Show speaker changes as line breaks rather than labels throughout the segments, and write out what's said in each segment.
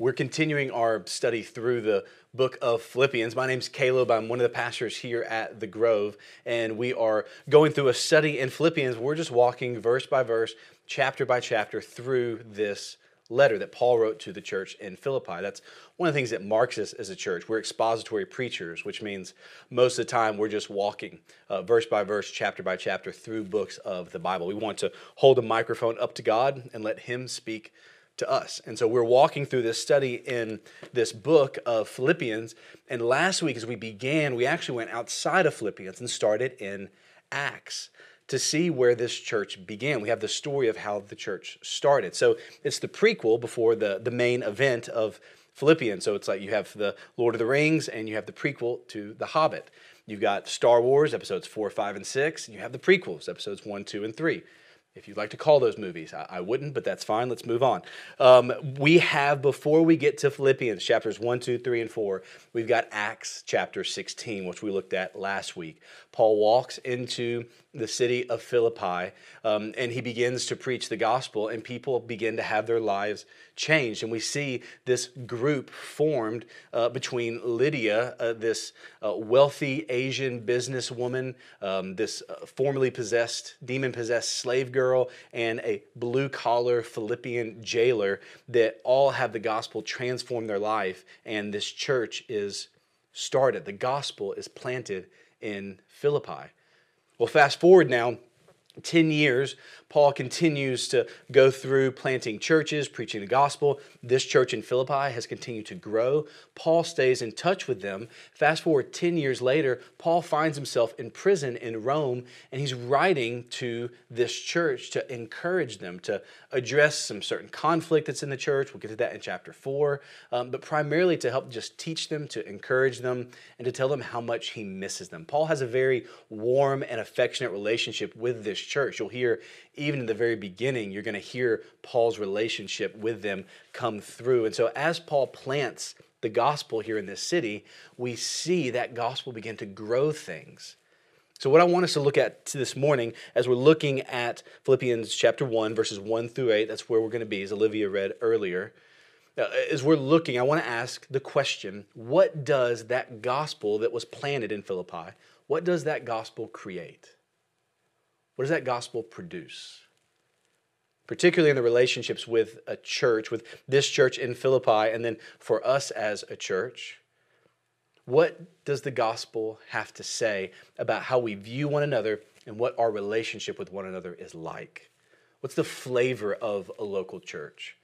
We're continuing our study through the book of Philippians. My name's Caleb. I'm one of the pastors here at the Grove, and we are going through a study in Philippians. We're just walking verse by verse, chapter by chapter through this letter that Paul wrote to the church in Philippi. That's one of the things that marks us as a church. We're expository preachers, which means most of the time we're just walking uh, verse by verse, chapter by chapter through books of the Bible. We want to hold a microphone up to God and let Him speak to us. And so we're walking through this study in this book of Philippians. And last week, as we began, we actually went outside of Philippians and started in Acts to see where this church began. We have the story of how the church started. So it's the prequel before the, the main event of Philippians. So it's like you have the Lord of the Rings and you have the prequel to The Hobbit. You've got Star Wars, episodes four, five, and six, and you have the prequels, episodes one, two, and three if you'd like to call those movies. I, I wouldn't, but that's fine. Let's move on. Um, we have, before we get to Philippians, chapters 1, 2, 3, and 4, we've got Acts chapter 16, which we looked at last week. Paul walks into the city of Philippi um, and he begins to preach the gospel, and people begin to have their lives changed. And we see this group formed uh, between Lydia, uh, this uh, wealthy Asian businesswoman, um, this uh, formerly possessed, demon possessed slave girl, and a blue collar Philippian jailer that all have the gospel transform their life. And this church is started. The gospel is planted in Philippi. Well, fast forward now 10 years, Paul continues to go through planting churches, preaching the gospel. This church in Philippi has continued to grow. Paul stays in touch with them. Fast forward 10 years later, Paul finds himself in prison in Rome, and he's writing to this church to encourage them to address some certain conflict that's in the church. We'll get to that in chapter 4, um, but primarily to help just teach them, to encourage them, and to tell them how much he misses them. Paul has a very warm and affectionate relationship with this church. You'll hear even in the very beginning, you're going to hear Paul's relationship with them come through. And so, as Paul plants the gospel here in this city, we see that gospel begin to grow things. So, what I want us to look at this morning, as we're looking at Philippians chapter 1, verses 1 through 8, that's where we're going to be, as Olivia read earlier. Uh, as we're looking, I want to ask the question what does that gospel that was planted in Philippi, what does that gospel create? What does that gospel produce? Particularly in the relationships with a church, with this church in Philippi, and then for us as a church. What does the gospel have to say about how we view one another and what our relationship with one another is like? What's the flavor of a local church?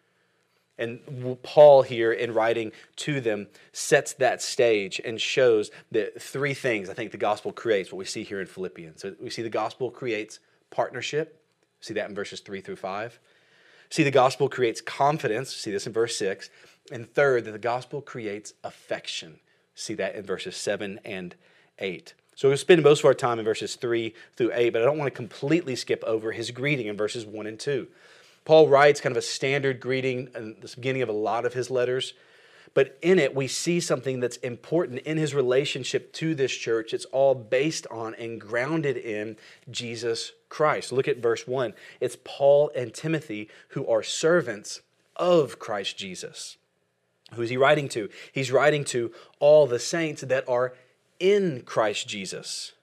And Paul, here in writing to them, sets that stage and shows that three things I think the gospel creates, what we see here in Philippians. So we see the gospel creates partnership. See that in verses three through five. See, the gospel creates confidence. See this in verse six. And third, that the gospel creates affection. See that in verses seven and eight. So we'll spend most of our time in verses three through eight, but I don't want to completely skip over his greeting in verses one and two. Paul writes kind of a standard greeting in the beginning of a lot of his letters, but in it we see something that's important in his relationship to this church. It's all based on and grounded in Jesus Christ. Look at verse 1. It's Paul and Timothy who are servants of Christ Jesus. Who's he writing to? He's writing to all the saints that are in Christ Jesus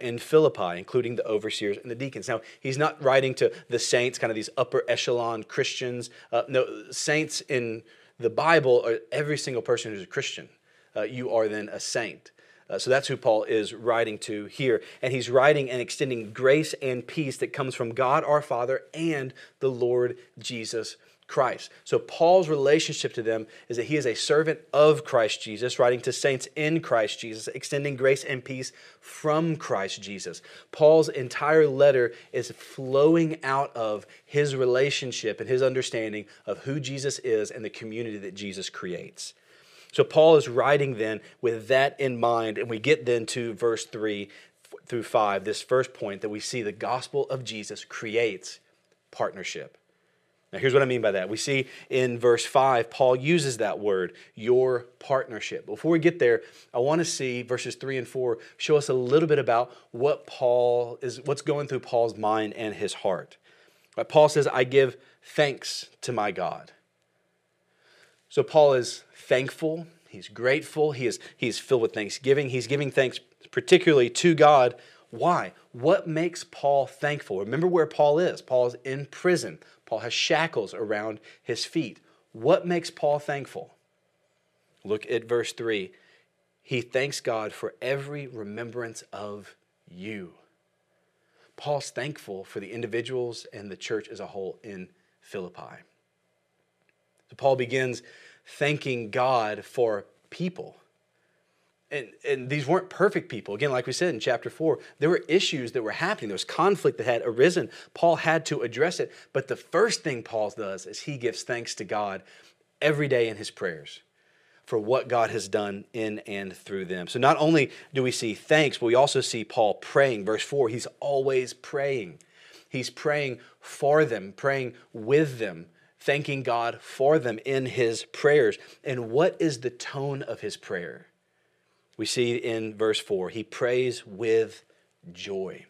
in Philippi, including the overseers and the deacons. Now, he's not writing to the saints, kind of these upper echelon Christians. Uh, no, saints in the Bible are every single person who's a Christian. Uh, you are then a saint. Uh, so that's who Paul is writing to here. And he's writing and extending grace and peace that comes from God our Father and the Lord Jesus Christ. So Paul's relationship to them is that he is a servant of Christ Jesus, writing to saints in Christ Jesus, extending grace and peace from Christ Jesus. Paul's entire letter is flowing out of his relationship and his understanding of who Jesus is and the community that Jesus creates. So Paul is writing then with that in mind, and we get then to verse 3 through 5, this first point that we see the gospel of Jesus creates partnership. Now, here's what I mean by that. We see in verse 5, Paul uses that word, your partnership. Before we get there, I want to see verses 3 and 4 show us a little bit about what Paul is, what's going through Paul's mind and his heart. Paul says, I give thanks to my God. So Paul is thankful, he's grateful, he is, he is filled with thanksgiving. He's giving thanks particularly to God. Why? What makes Paul thankful? Remember where Paul is. Paul is in prison. Paul has shackles around his feet. What makes Paul thankful? Look at verse 3. He thanks God for every remembrance of you. Paul's thankful for the individuals and the church as a whole in Philippi. So Paul begins thanking God for people. And, and these weren't perfect people. Again, like we said in chapter 4, there were issues that were happening. There was conflict that had arisen. Paul had to address it. But the first thing Paul does is he gives thanks to God every day in his prayers for what God has done in and through them. So not only do we see thanks, but we also see Paul praying. Verse 4, he's always praying. He's praying for them, praying with them thanking God for them in his prayers. And what is the tone of his prayer? We see in verse 4 he prays with joy.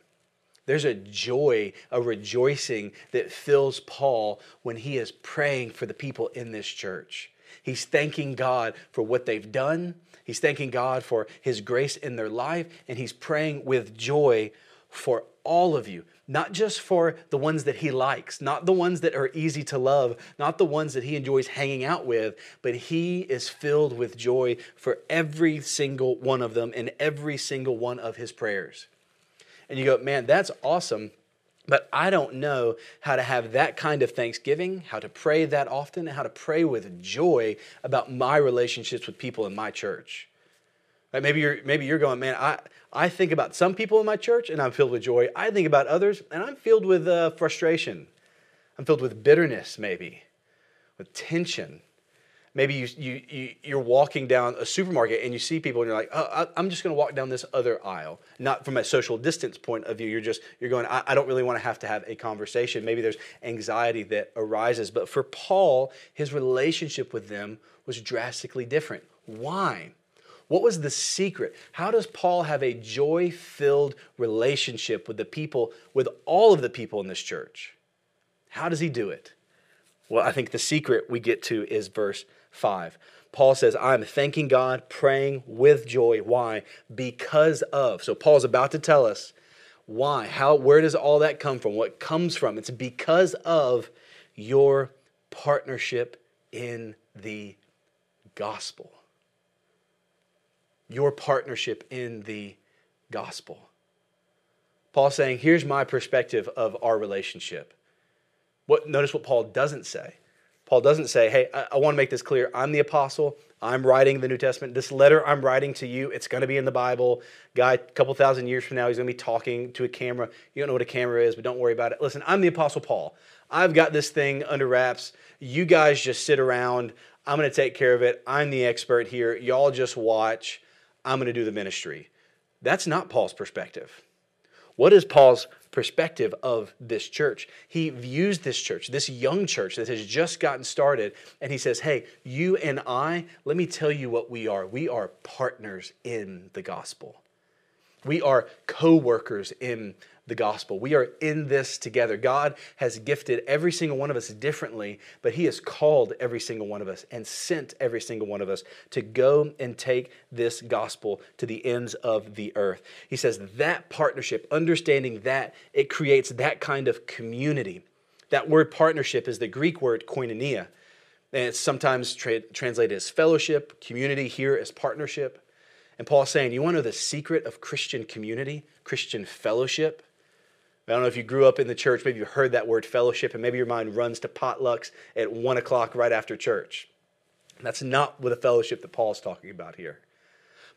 There's a joy, a rejoicing that fills Paul when he is praying for the people in this church. He's thanking God for what they've done. He's thanking God for his grace in their life, and he's praying with joy for all of you, not just for the ones that he likes, not the ones that are easy to love, not the ones that he enjoys hanging out with, but he is filled with joy for every single one of them in every single one of his prayers. And you go, man, that's awesome. But I don't know how to have that kind of thanksgiving, how to pray that often, and how to pray with joy about my relationships with people in my church. Right? Maybe you're maybe you're going, man. I I think about some people in my church and I'm filled with joy. I think about others and I'm filled with uh, frustration. I'm filled with bitterness, maybe, with tension. Maybe you, you, you, you're walking down a supermarket and you see people and you're like, oh, I'm just going to walk down this other aisle. Not from a social distance point of view. You're just, you're going, I, I don't really want to have to have a conversation. Maybe there's anxiety that arises. But for Paul, his relationship with them was drastically different. Why? What was the secret? How does Paul have a joy filled relationship with the people, with all of the people in this church? How does he do it? Well, I think the secret we get to is verse 5. Paul says, I'm thanking God, praying with joy. Why? Because of. So Paul's about to tell us why. How where does all that come from? What comes from? It's because of your partnership in the gospel your partnership in the gospel. Paul saying, here's my perspective of our relationship. What, notice what Paul doesn't say. Paul doesn't say, hey, I, I want to make this clear. I'm the apostle. I'm writing the New Testament. This letter I'm writing to you, it's going to be in the Bible. Guy, a couple thousand years from now, he's going to be talking to a camera. You don't know what a camera is, but don't worry about it. Listen, I'm the apostle Paul. I've got this thing under wraps. You guys just sit around. I'm going to take care of it. I'm the expert here. Y'all just watch. I'm going to do the ministry. That's not Paul's perspective. What is Paul's perspective of this church? He views this church, this young church that has just gotten started, and he says, Hey, you and I, let me tell you what we are. We are partners in the gospel. We are co workers in the gospel. We are in this together. God has gifted every single one of us differently, but He has called every single one of us and sent every single one of us to go and take this gospel to the ends of the earth. He says that partnership, understanding that, it creates that kind of community. That word partnership is the Greek word koinonia, and it's sometimes tra- translated as fellowship, community, here as partnership. And Paul's saying, You want to know the secret of Christian community, Christian fellowship? I don't know if you grew up in the church, maybe you heard that word fellowship, and maybe your mind runs to potlucks at one o'clock right after church. That's not what the fellowship that Paul's talking about here.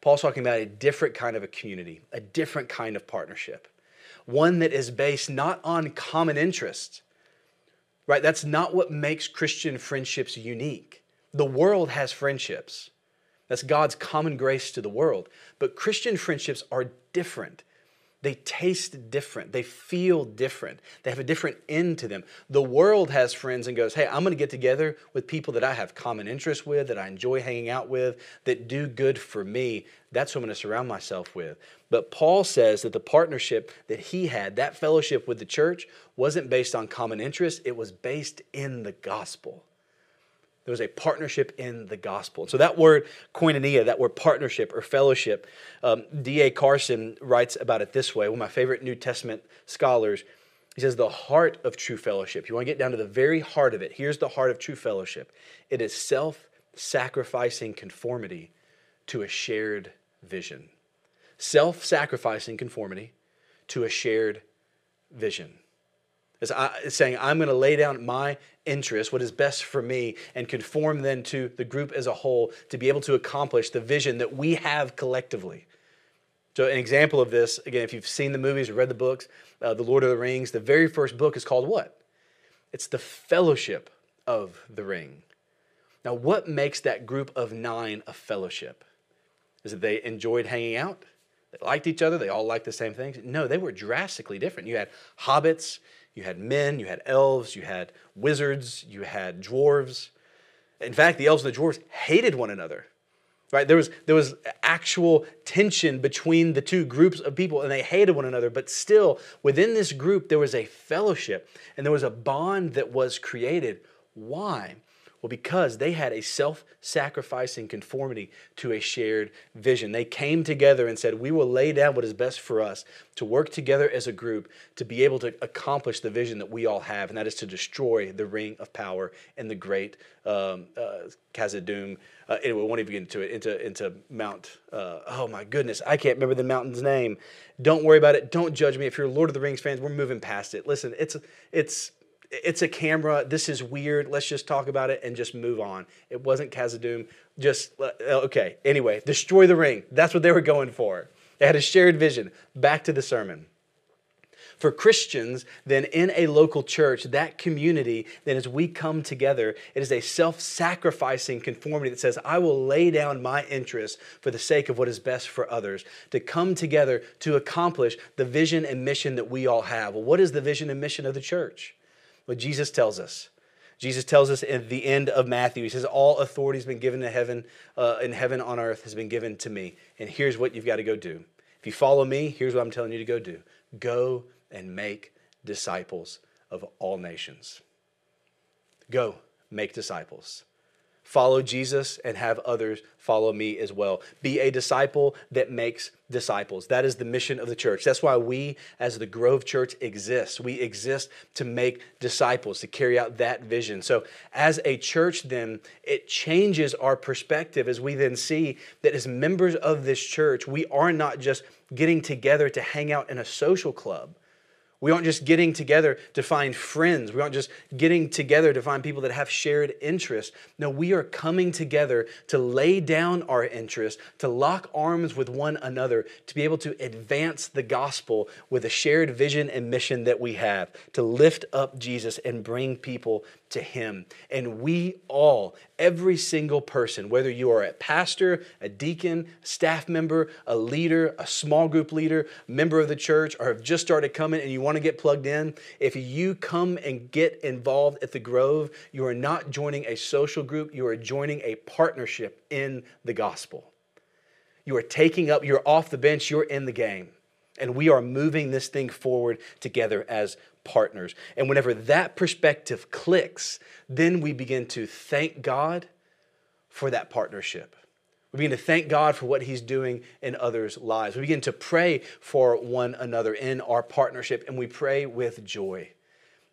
Paul's talking about a different kind of a community, a different kind of partnership, one that is based not on common interest, right? That's not what makes Christian friendships unique. The world has friendships. That's God's common grace to the world. But Christian friendships are different. They taste different. They feel different. They have a different end to them. The world has friends and goes, Hey, I'm going to get together with people that I have common interests with, that I enjoy hanging out with, that do good for me. That's who I'm going to surround myself with. But Paul says that the partnership that he had, that fellowship with the church, wasn't based on common interests, it was based in the gospel. There was a partnership in the gospel. So that word koinonia, that word partnership or fellowship, um, D.A. Carson writes about it this way. One of my favorite New Testament scholars, he says, the heart of true fellowship. You want to get down to the very heart of it. Here's the heart of true fellowship. It is self-sacrificing conformity to a shared vision. Self-sacrificing conformity to a shared vision. It's saying, I'm going to lay down my interest, what is best for me, and conform then to the group as a whole to be able to accomplish the vision that we have collectively. So, an example of this, again, if you've seen the movies or read the books, uh, The Lord of the Rings, the very first book is called what? It's the Fellowship of the Ring. Now, what makes that group of nine a fellowship? Is that they enjoyed hanging out? They liked each other. They all liked the same things. No, they were drastically different. You had hobbits, you had men, you had elves, you had wizards, you had dwarves. In fact, the elves and the dwarves hated one another. Right? There was, there was actual tension between the two groups of people, and they hated one another. But still, within this group, there was a fellowship and there was a bond that was created. Why? Well, because they had a self sacrificing conformity to a shared vision. They came together and said, We will lay down what is best for us to work together as a group to be able to accomplish the vision that we all have, and that is to destroy the ring of power and the great um, uh, Khazad-dûm. Uh, anyway, we won't even get into it, into, into Mount, uh, oh my goodness, I can't remember the mountain's name. Don't worry about it. Don't judge me. If you're Lord of the Rings fans, we're moving past it. Listen, it's, it's, it's a camera. This is weird. Let's just talk about it and just move on. It wasn't Khazad-dûm. Just, uh, okay. Anyway, destroy the ring. That's what they were going for. They had a shared vision. Back to the sermon. For Christians, then in a local church, that community, then as we come together, it is a self sacrificing conformity that says, I will lay down my interests for the sake of what is best for others, to come together to accomplish the vision and mission that we all have. Well, what is the vision and mission of the church? What Jesus tells us. Jesus tells us at the end of Matthew, he says, All authority has been given to heaven, uh, in heaven on earth has been given to me. And here's what you've got to go do. If you follow me, here's what I'm telling you to go do go and make disciples of all nations. Go make disciples. Follow Jesus and have others follow me as well. Be a disciple that makes disciples. That is the mission of the church. That's why we, as the Grove Church, exist. We exist to make disciples, to carry out that vision. So, as a church, then, it changes our perspective as we then see that as members of this church, we are not just getting together to hang out in a social club we aren't just getting together to find friends. We aren't just getting together to find people that have shared interests. No, we are coming together to lay down our interests, to lock arms with one another, to be able to advance the gospel with a shared vision and mission that we have, to lift up Jesus and bring people to Him. And we all, every single person, whether you are a pastor, a deacon, staff member, a leader, a small group leader, member of the church, or have just started coming and you want to get plugged in, if you come and get involved at the Grove, you are not joining a social group, you are joining a partnership in the gospel. You are taking up, you're off the bench, you're in the game. And we are moving this thing forward together as partners. And whenever that perspective clicks, then we begin to thank God for that partnership. We begin to thank God for what He's doing in others' lives. We begin to pray for one another in our partnership, and we pray with joy.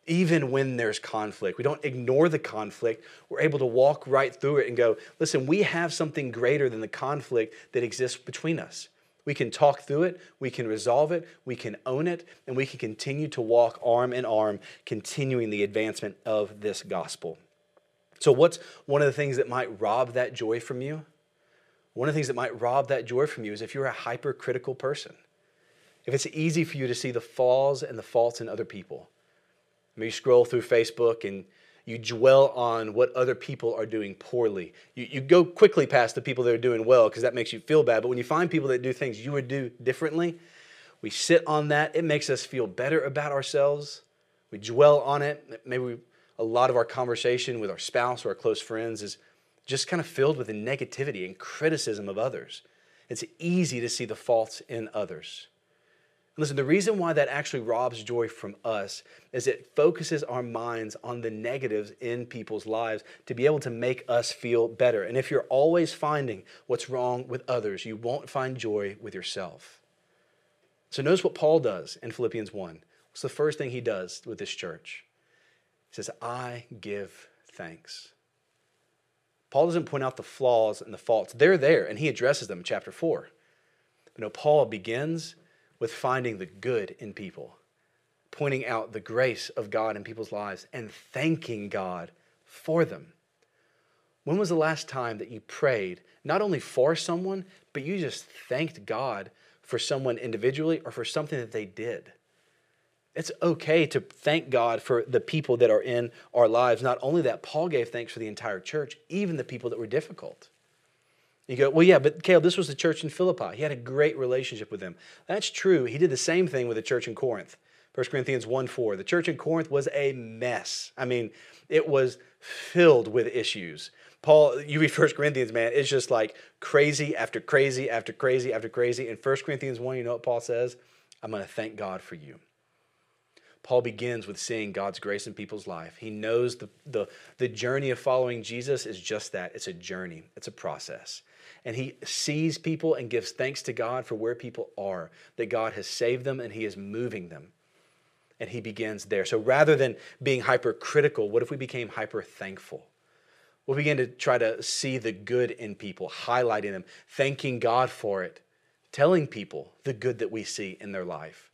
Even when there's conflict, we don't ignore the conflict. We're able to walk right through it and go, listen, we have something greater than the conflict that exists between us. We can talk through it, we can resolve it, we can own it, and we can continue to walk arm in arm, continuing the advancement of this gospel. So, what's one of the things that might rob that joy from you? One of the things that might rob that joy from you is if you're a hypercritical person. If it's easy for you to see the flaws and the faults in other people. I mean, you scroll through Facebook and you dwell on what other people are doing poorly. You, you go quickly past the people that are doing well because that makes you feel bad. But when you find people that do things you would do differently, we sit on that. It makes us feel better about ourselves. We dwell on it. Maybe we, a lot of our conversation with our spouse or our close friends is just kind of filled with the negativity and criticism of others. It's easy to see the faults in others. Listen, the reason why that actually robs joy from us is it focuses our minds on the negatives in people's lives to be able to make us feel better. And if you're always finding what's wrong with others, you won't find joy with yourself. So notice what Paul does in Philippians 1. What's the first thing he does with this church? He says, I give thanks. Paul doesn't point out the flaws and the faults. They're there, and he addresses them in chapter 4. You know, Paul begins with finding the good in people, pointing out the grace of God in people's lives, and thanking God for them. When was the last time that you prayed not only for someone, but you just thanked God for someone individually or for something that they did? It's okay to thank God for the people that are in our lives. Not only that, Paul gave thanks for the entire church, even the people that were difficult. You go, well, yeah, but Caleb, this was the church in Philippi. He had a great relationship with them. That's true. He did the same thing with the church in Corinth. 1 Corinthians 1 4. The church in Corinth was a mess. I mean, it was filled with issues. Paul, you read 1 Corinthians, man, it's just like crazy after crazy after crazy after crazy. In 1 Corinthians 1, you know what Paul says? I'm going to thank God for you. Paul begins with seeing God's grace in people's life. He knows the, the, the journey of following Jesus is just that it's a journey, it's a process and he sees people and gives thanks to God for where people are, that God has saved them and he is moving them. And he begins there. So rather than being hypercritical, what if we became hyper thankful? We'll begin to try to see the good in people, highlighting them, thanking God for it, telling people the good that we see in their life,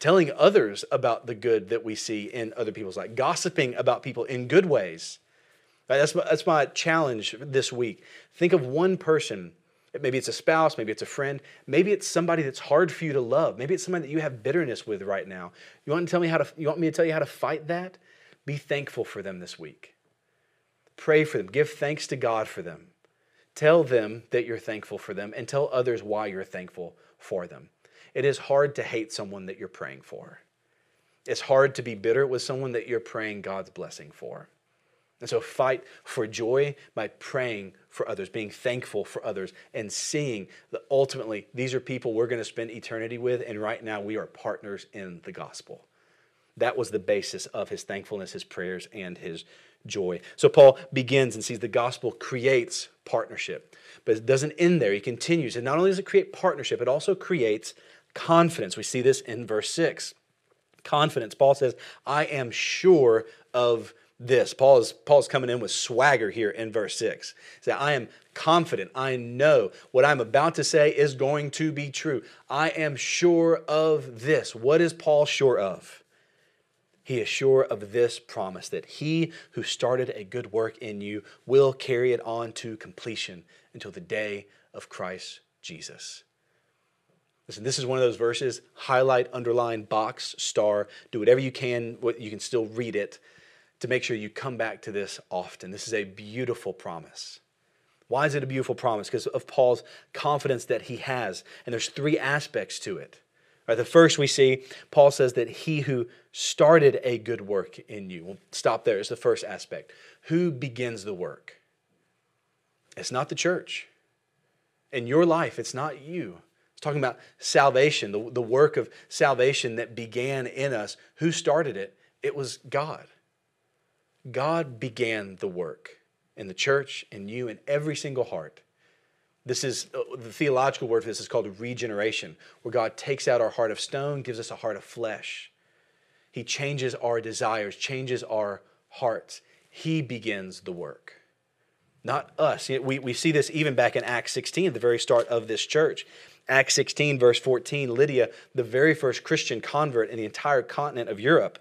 telling others about the good that we see in other people's life, gossiping about people in good ways? That's, my, that's my challenge this week. Think of one person. Maybe it's a spouse, maybe it's a friend, maybe it's somebody that's hard for you to love. Maybe it's somebody that you have bitterness with right now. You want to tell me how to you want me to tell you how to fight that? Be thankful for them this week. Pray for them. Give thanks to God for them. Tell them that you're thankful for them and tell others why you're thankful for them. It is hard to hate someone that you're praying for. It's hard to be bitter with someone that you're praying God's blessing for. And so fight for joy by praying for others, being thankful for others, and seeing that ultimately these are people we're going to spend eternity with, and right now we are partners in the gospel. That was the basis of his thankfulness, his prayers, and his joy. So Paul begins and sees the gospel creates partnership, but it doesn't end there. He continues. And not only does it create partnership, it also creates confidence. We see this in verse 6. Confidence. Paul says, I am sure of this. Paul is Paul's coming in with swagger here in verse 6. Say, I am confident. I know what I'm about to say is going to be true. I am sure of this. What is Paul sure of? He is sure of this promise that he who started a good work in you will carry it on to completion until the day of Christ Jesus. Listen, this is one of those verses, highlight, underline, box, star, do whatever you can, what you can still read it to make sure you come back to this often. This is a beautiful promise. Why is it a beautiful promise? Because of Paul's confidence that he has. And there's three aspects to it. Right, the first we see, Paul says that he who started a good work in you. We'll stop there. It's the first aspect. Who begins the work? It's not the church. In your life, it's not you. Talking about salvation, the, the work of salvation that began in us. Who started it? It was God. God began the work in the church, in you, in every single heart. This is uh, the theological word for this is called regeneration, where God takes out our heart of stone, gives us a heart of flesh. He changes our desires, changes our hearts. He begins the work, not us. We, we see this even back in Acts 16, at the very start of this church. Acts 16, verse 14, Lydia, the very first Christian convert in the entire continent of Europe,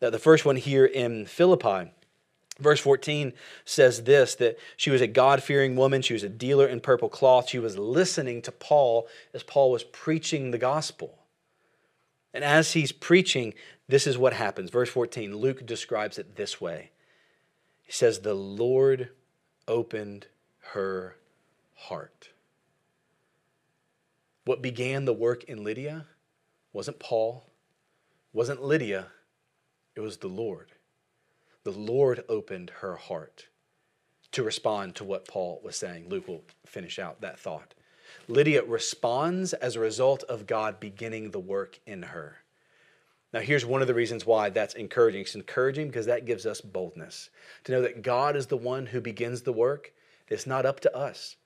the first one here in Philippi. Verse 14 says this that she was a God fearing woman. She was a dealer in purple cloth. She was listening to Paul as Paul was preaching the gospel. And as he's preaching, this is what happens. Verse 14, Luke describes it this way He says, The Lord opened her heart. What began the work in Lydia wasn't Paul, wasn't Lydia, it was the Lord the Lord opened her heart to respond to what Paul was saying. Luke will finish out that thought. Lydia responds as a result of God beginning the work in her. Now, here's one of the reasons why that's encouraging. It's encouraging because that gives us boldness to know that God is the one who begins the work. It's not up to us.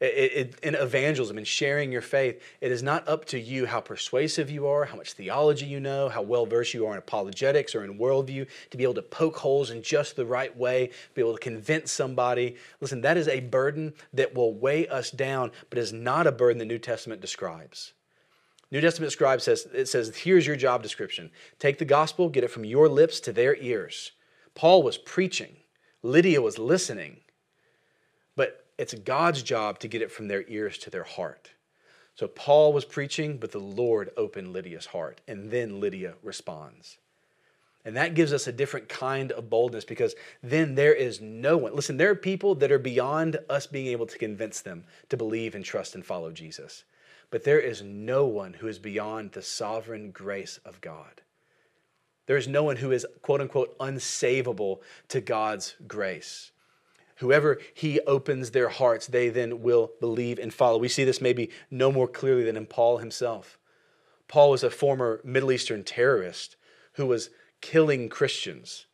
It, it, in evangelism and sharing your faith, it is not up to you how persuasive you are, how much theology you know, how well versed you are in apologetics or in worldview, to be able to poke holes in just the right way, be able to convince somebody. Listen, that is a burden that will weigh us down, but is not a burden the New Testament describes. New Testament scribe says it says here's your job description. Take the gospel, get it from your lips to their ears. Paul was preaching. Lydia was listening. It's God's job to get it from their ears to their heart. So Paul was preaching, but the Lord opened Lydia's heart, and then Lydia responds. And that gives us a different kind of boldness because then there is no one. Listen, there are people that are beyond us being able to convince them to believe and trust and follow Jesus. But there is no one who is beyond the sovereign grace of God. There is no one who is, quote unquote, unsavable to God's grace. Whoever he opens their hearts, they then will believe and follow. We see this maybe no more clearly than in Paul himself. Paul was a former Middle Eastern terrorist who was killing Christians.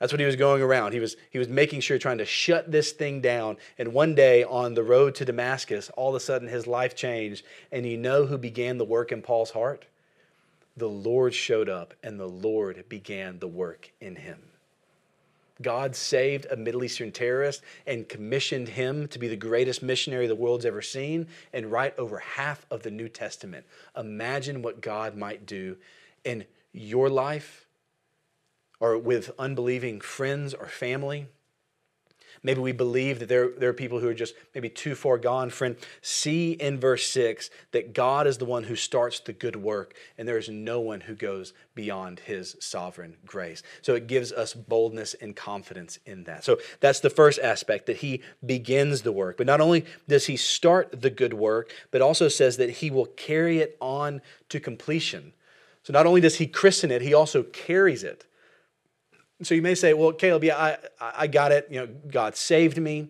That's what he was going around. He was, he was making sure, trying to shut this thing down. And one day on the road to Damascus, all of a sudden his life changed. And you know who began the work in Paul's heart? The Lord showed up, and the Lord began the work in him. God saved a Middle Eastern terrorist and commissioned him to be the greatest missionary the world's ever seen and write over half of the New Testament. Imagine what God might do in your life or with unbelieving friends or family. Maybe we believe that there, there are people who are just maybe too far gone. Friend, see in verse 6 that God is the one who starts the good work, and there is no one who goes beyond his sovereign grace. So it gives us boldness and confidence in that. So that's the first aspect, that he begins the work. But not only does he start the good work, but also says that he will carry it on to completion. So not only does he christen it, he also carries it. So you may say, well, Caleb, yeah, I, I got it. You know, God saved me,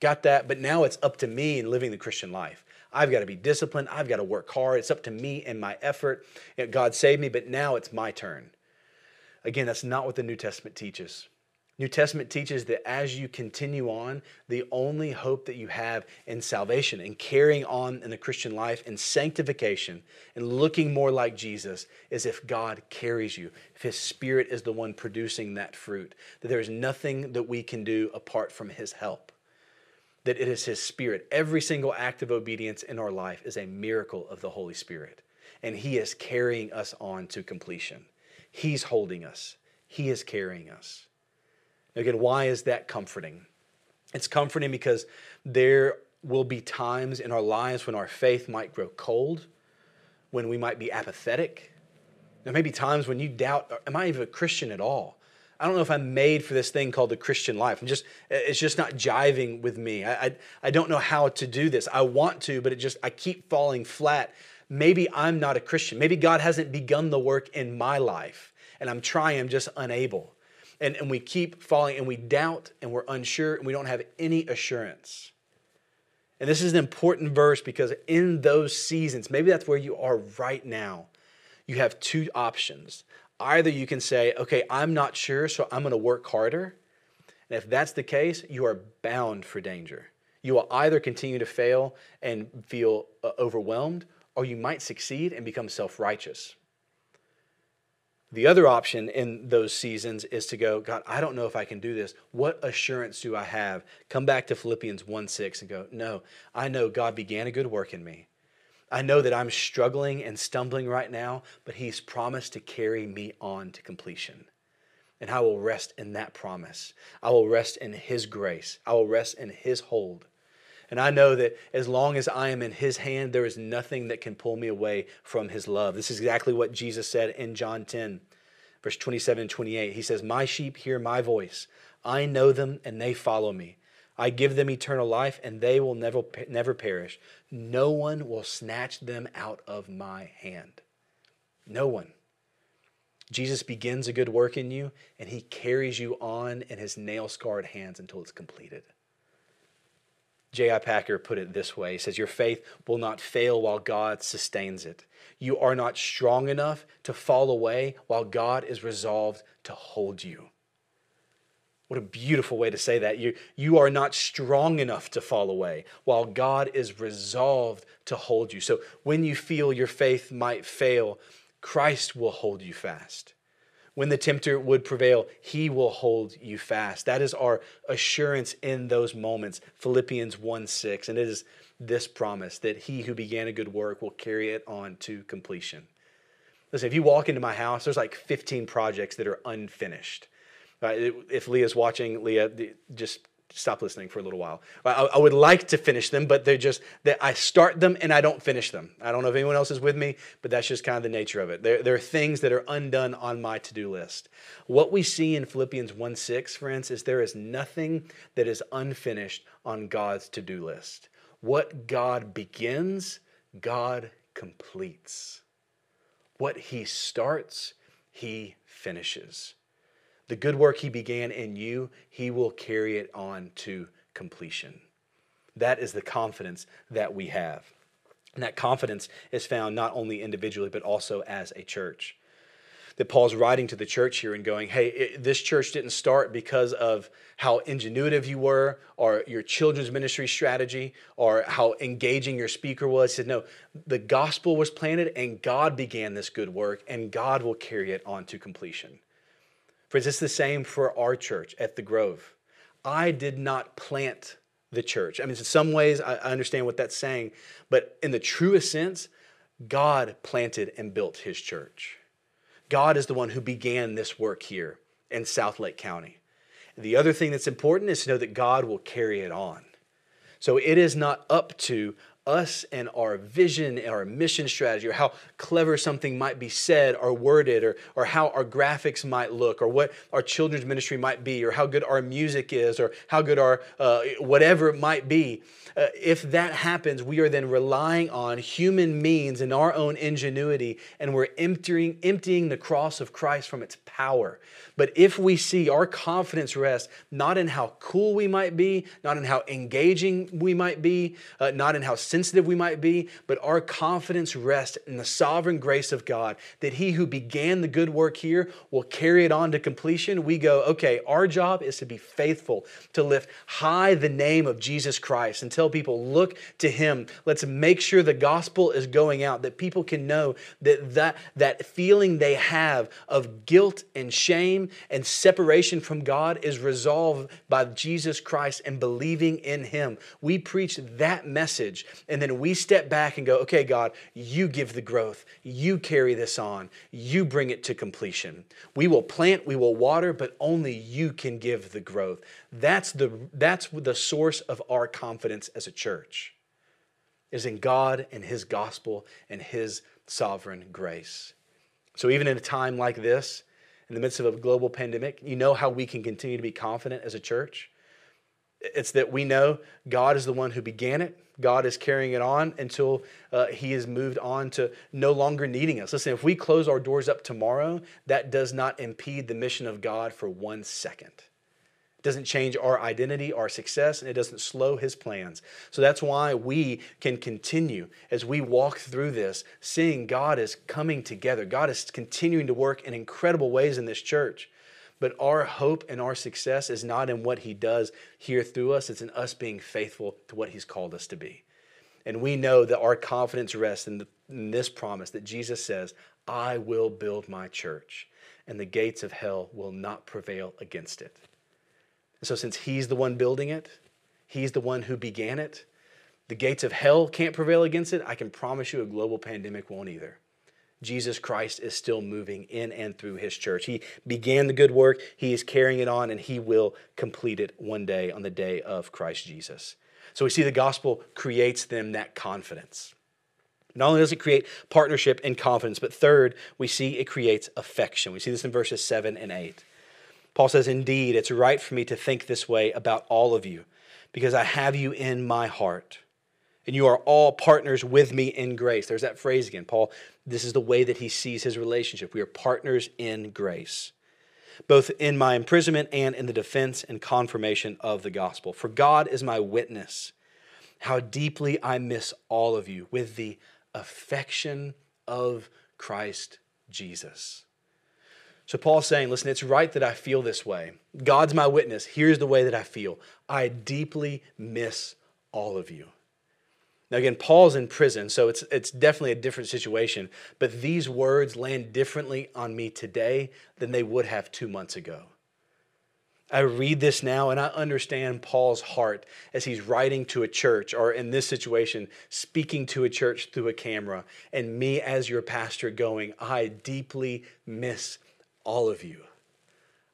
got that. But now it's up to me in living the Christian life. I've got to be disciplined. I've got to work hard. It's up to me and my effort. You know, God saved me, but now it's my turn. Again, that's not what the New Testament teaches. New Testament teaches that as you continue on, the only hope that you have in salvation and carrying on in the Christian life and sanctification and looking more like Jesus is if God carries you, if His Spirit is the one producing that fruit, that there is nothing that we can do apart from His help, that it is His Spirit. Every single act of obedience in our life is a miracle of the Holy Spirit, and He is carrying us on to completion. He's holding us, He is carrying us. Again, why is that comforting? It's comforting because there will be times in our lives when our faith might grow cold, when we might be apathetic. There may be times when you doubt, am I even a Christian at all? I don't know if I'm made for this thing called the Christian life. I'm just, it's just not jiving with me. I, I, I don't know how to do this. I want to, but it just, I keep falling flat. Maybe I'm not a Christian. Maybe God hasn't begun the work in my life and I'm trying, I'm just unable and, and we keep falling and we doubt and we're unsure and we don't have any assurance. And this is an important verse because in those seasons, maybe that's where you are right now, you have two options. Either you can say, okay, I'm not sure, so I'm going to work harder. And if that's the case, you are bound for danger. You will either continue to fail and feel uh, overwhelmed, or you might succeed and become self righteous. The other option in those seasons is to go, God, I don't know if I can do this. What assurance do I have? Come back to Philippians 1 6 and go, No, I know God began a good work in me. I know that I'm struggling and stumbling right now, but He's promised to carry me on to completion. And I will rest in that promise. I will rest in His grace. I will rest in His hold. And I know that as long as I am in his hand, there is nothing that can pull me away from his love. This is exactly what Jesus said in John 10, verse 27 and 28. He says, My sheep hear my voice. I know them and they follow me. I give them eternal life and they will never, never perish. No one will snatch them out of my hand. No one. Jesus begins a good work in you and he carries you on in his nail scarred hands until it's completed. J.I. Packer put it this way He says, Your faith will not fail while God sustains it. You are not strong enough to fall away while God is resolved to hold you. What a beautiful way to say that. You, you are not strong enough to fall away while God is resolved to hold you. So when you feel your faith might fail, Christ will hold you fast. When the tempter would prevail, he will hold you fast. That is our assurance in those moments. Philippians 1 6. And it is this promise that he who began a good work will carry it on to completion. Listen, if you walk into my house, there's like 15 projects that are unfinished. Uh, if Leah's watching, Leah, just stop listening for a little while. I, I, would like to finish them, but they're just that I start them and I don't finish them. I don't know if anyone else is with me, but that's just kind of the nature of it. There, there are things that are undone on my to-do list. What we see in Philippians 1 6, friends, is there is nothing that is unfinished on God's to-do list. What God begins, God completes. What he starts, he finishes. The good work he began in you, he will carry it on to completion. That is the confidence that we have. And that confidence is found not only individually, but also as a church. That Paul's writing to the church here and going, hey, it, this church didn't start because of how ingenuitive you were, or your children's ministry strategy, or how engaging your speaker was. He said, no, the gospel was planted, and God began this good work, and God will carry it on to completion. Friends, it's the same for our church at the Grove. I did not plant the church. I mean, in some ways, I understand what that's saying, but in the truest sense, God planted and built his church. God is the one who began this work here in South Lake County. The other thing that's important is to know that God will carry it on. So it is not up to us and our vision and our mission strategy, or how clever something might be said or worded, or, or how our graphics might look, or what our children's ministry might be, or how good our music is, or how good our uh, whatever it might be. Uh, if that happens, we are then relying on human means and our own ingenuity, and we're emptying, emptying the cross of Christ from its power. But if we see our confidence rest not in how cool we might be, not in how engaging we might be, uh, not in how sensitive we might be, but our confidence rests in the sovereign grace of God that He who began the good work here will carry it on to completion, we go, okay, our job is to be faithful, to lift high the name of Jesus Christ and tell people, look to Him. Let's make sure the gospel is going out, that people can know that that, that feeling they have of guilt and shame and separation from God is resolved by Jesus Christ and believing in Him. We preach that message and then we step back and go, okay, God, you give the growth. You carry this on. You bring it to completion. We will plant, we will water, but only you can give the growth. That's the, that's the source of our confidence as a church, is in God and His gospel and His sovereign grace. So even in a time like this, in the midst of a global pandemic, you know how we can continue to be confident as a church? It's that we know God is the one who began it. God is carrying it on until uh, He has moved on to no longer needing us. Listen, if we close our doors up tomorrow, that does not impede the mission of God for one second It doesn't change our identity, our success, and it doesn't slow his plans. So that's why we can continue as we walk through this, seeing God is coming together. God is continuing to work in incredible ways in this church. But our hope and our success is not in what he does here through us, it's in us being faithful to what he's called us to be. And we know that our confidence rests in, the, in this promise that Jesus says, I will build my church, and the gates of hell will not prevail against it. And so, since He's the one building it, He's the one who began it, the gates of hell can't prevail against it. I can promise you a global pandemic won't either. Jesus Christ is still moving in and through his church. He began the good work, he is carrying it on, and he will complete it one day on the day of Christ Jesus. So we see the gospel creates them that confidence. Not only does it create partnership and confidence, but third, we see it creates affection. We see this in verses 7 and 8. Paul says, Indeed, it's right for me to think this way about all of you, because I have you in my heart. And you are all partners with me in grace. There's that phrase again. Paul, this is the way that he sees his relationship. We are partners in grace, both in my imprisonment and in the defense and confirmation of the gospel. For God is my witness how deeply I miss all of you with the affection of Christ Jesus. So Paul's saying, listen, it's right that I feel this way. God's my witness. Here's the way that I feel. I deeply miss all of you. Now, again, Paul's in prison, so it's, it's definitely a different situation, but these words land differently on me today than they would have two months ago. I read this now and I understand Paul's heart as he's writing to a church, or in this situation, speaking to a church through a camera, and me as your pastor going, I deeply miss all of you.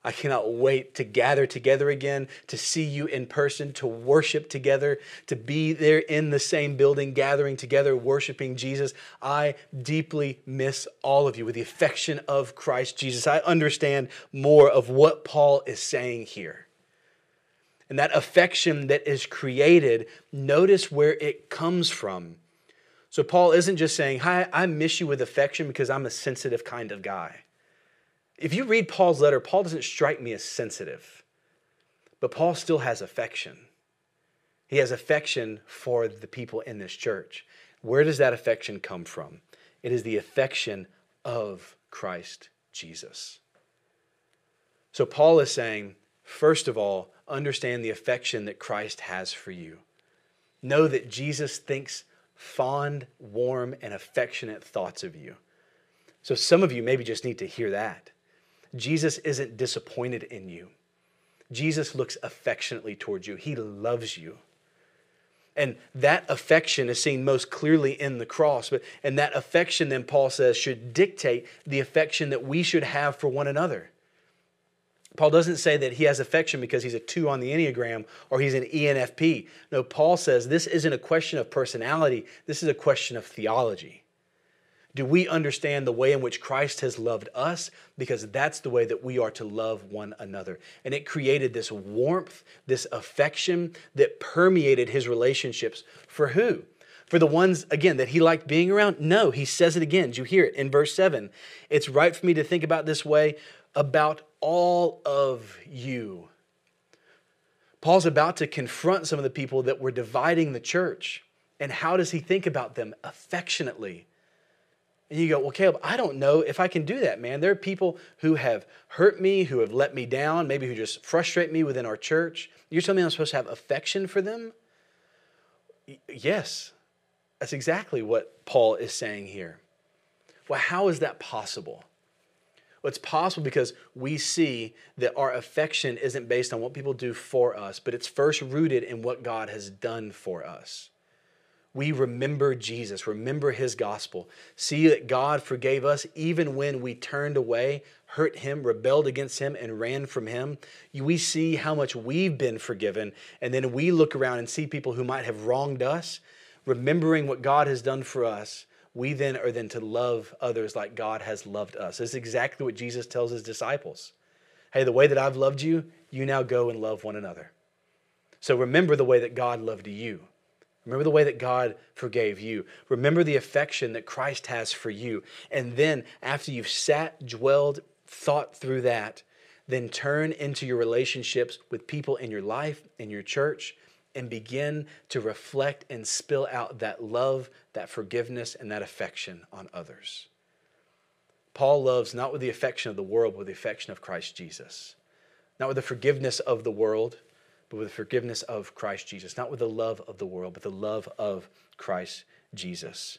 I cannot wait to gather together again, to see you in person, to worship together, to be there in the same building, gathering together, worshiping Jesus. I deeply miss all of you with the affection of Christ Jesus. I understand more of what Paul is saying here. And that affection that is created, notice where it comes from. So Paul isn't just saying, Hi, I miss you with affection because I'm a sensitive kind of guy. If you read Paul's letter, Paul doesn't strike me as sensitive, but Paul still has affection. He has affection for the people in this church. Where does that affection come from? It is the affection of Christ Jesus. So Paul is saying, first of all, understand the affection that Christ has for you. Know that Jesus thinks fond, warm, and affectionate thoughts of you. So some of you maybe just need to hear that. Jesus isn't disappointed in you. Jesus looks affectionately towards you. He loves you. And that affection is seen most clearly in the cross. But, and that affection, then Paul says, should dictate the affection that we should have for one another. Paul doesn't say that he has affection because he's a two on the Enneagram or he's an ENFP. No, Paul says this isn't a question of personality, this is a question of theology. Do we understand the way in which Christ has loved us? Because that's the way that we are to love one another. And it created this warmth, this affection that permeated his relationships. For who? For the ones, again, that he liked being around? No, he says it again. Did you hear it in verse 7? It's right for me to think about this way about all of you. Paul's about to confront some of the people that were dividing the church. And how does he think about them? Affectionately and you go, well, Caleb, I don't know if I can do that, man. There are people who have hurt me, who have let me down, maybe who just frustrate me within our church. You're telling me I'm supposed to have affection for them? Yes, that's exactly what Paul is saying here. Well, how is that possible? Well, it's possible because we see that our affection isn't based on what people do for us, but it's first rooted in what God has done for us we remember Jesus, remember his gospel, see that God forgave us even when we turned away, hurt him, rebelled against him, and ran from him. We see how much we've been forgiven, and then we look around and see people who might have wronged us, remembering what God has done for us. We then are then to love others like God has loved us. This is exactly what Jesus tells his disciples. Hey, the way that I've loved you, you now go and love one another. So remember the way that God loved you. Remember the way that God forgave you. Remember the affection that Christ has for you. And then, after you've sat, dwelled, thought through that, then turn into your relationships with people in your life, in your church, and begin to reflect and spill out that love, that forgiveness, and that affection on others. Paul loves not with the affection of the world, but with the affection of Christ Jesus. Not with the forgiveness of the world, but with the forgiveness of Christ Jesus, not with the love of the world, but the love of Christ Jesus.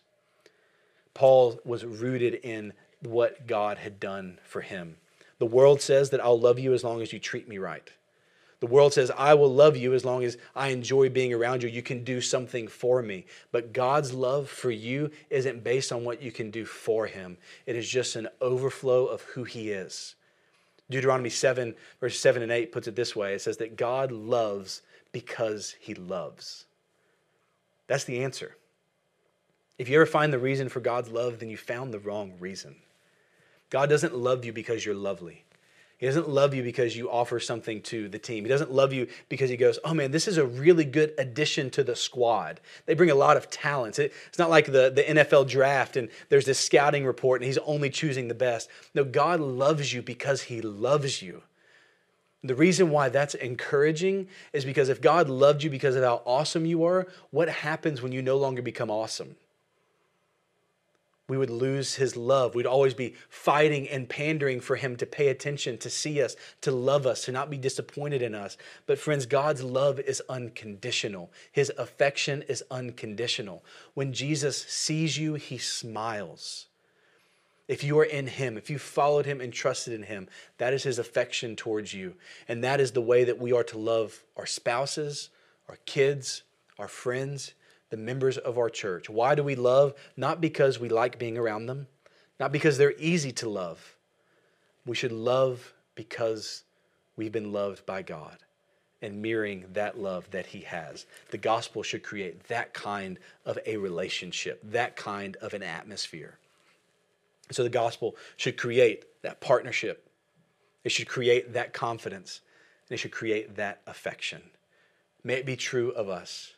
Paul was rooted in what God had done for him. The world says that I'll love you as long as you treat me right. The world says, I will love you as long as I enjoy being around you. You can do something for me. But God's love for you isn't based on what you can do for Him, it is just an overflow of who He is. Deuteronomy 7, verse 7 and 8 puts it this way it says that God loves because he loves. That's the answer. If you ever find the reason for God's love, then you found the wrong reason. God doesn't love you because you're lovely. He doesn't love you because you offer something to the team. He doesn't love you because he goes, oh man, this is a really good addition to the squad. They bring a lot of talents. It's not like the, the NFL draft and there's this scouting report and he's only choosing the best. No, God loves you because he loves you. The reason why that's encouraging is because if God loved you because of how awesome you are, what happens when you no longer become awesome? We would lose his love. We'd always be fighting and pandering for him to pay attention, to see us, to love us, to not be disappointed in us. But, friends, God's love is unconditional. His affection is unconditional. When Jesus sees you, he smiles. If you are in him, if you followed him and trusted in him, that is his affection towards you. And that is the way that we are to love our spouses, our kids, our friends, the members of our church. Why do we love? Not because we like being around them, not because they're easy to love. We should love because we've been loved by God and mirroring that love that He has. The gospel should create that kind of a relationship, that kind of an atmosphere. So the gospel should create that partnership, it should create that confidence, and it should create that affection. May it be true of us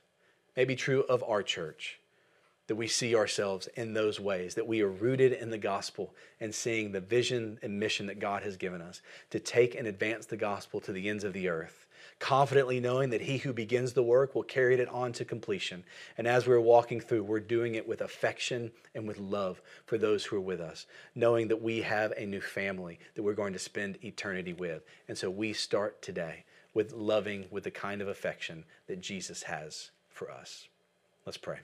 may be true of our church that we see ourselves in those ways, that we are rooted in the gospel and seeing the vision and mission that God has given us to take and advance the gospel to the ends of the earth, confidently knowing that he who begins the work will carry it on to completion. And as we're walking through, we're doing it with affection and with love for those who are with us, knowing that we have a new family that we're going to spend eternity with. And so we start today with loving with the kind of affection that Jesus has for us. Let's pray.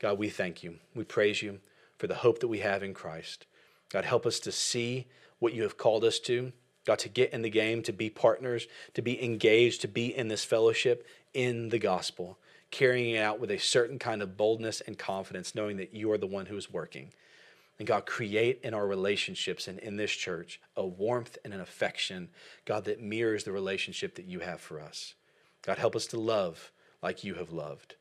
God, we thank you. We praise you for the hope that we have in Christ. God, help us to see what you have called us to. God, to get in the game, to be partners, to be engaged, to be in this fellowship in the gospel, carrying it out with a certain kind of boldness and confidence, knowing that you are the one who is working. And God, create in our relationships and in this church a warmth and an affection, God, that mirrors the relationship that you have for us. God, help us to love like you have loved.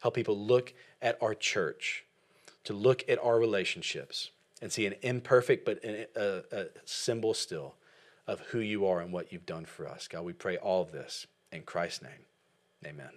Help people look at our church, to look at our relationships and see an imperfect but a, a, symbol still of who you are and what you've done for us. God, we pray all of this in Christ's name. Amen.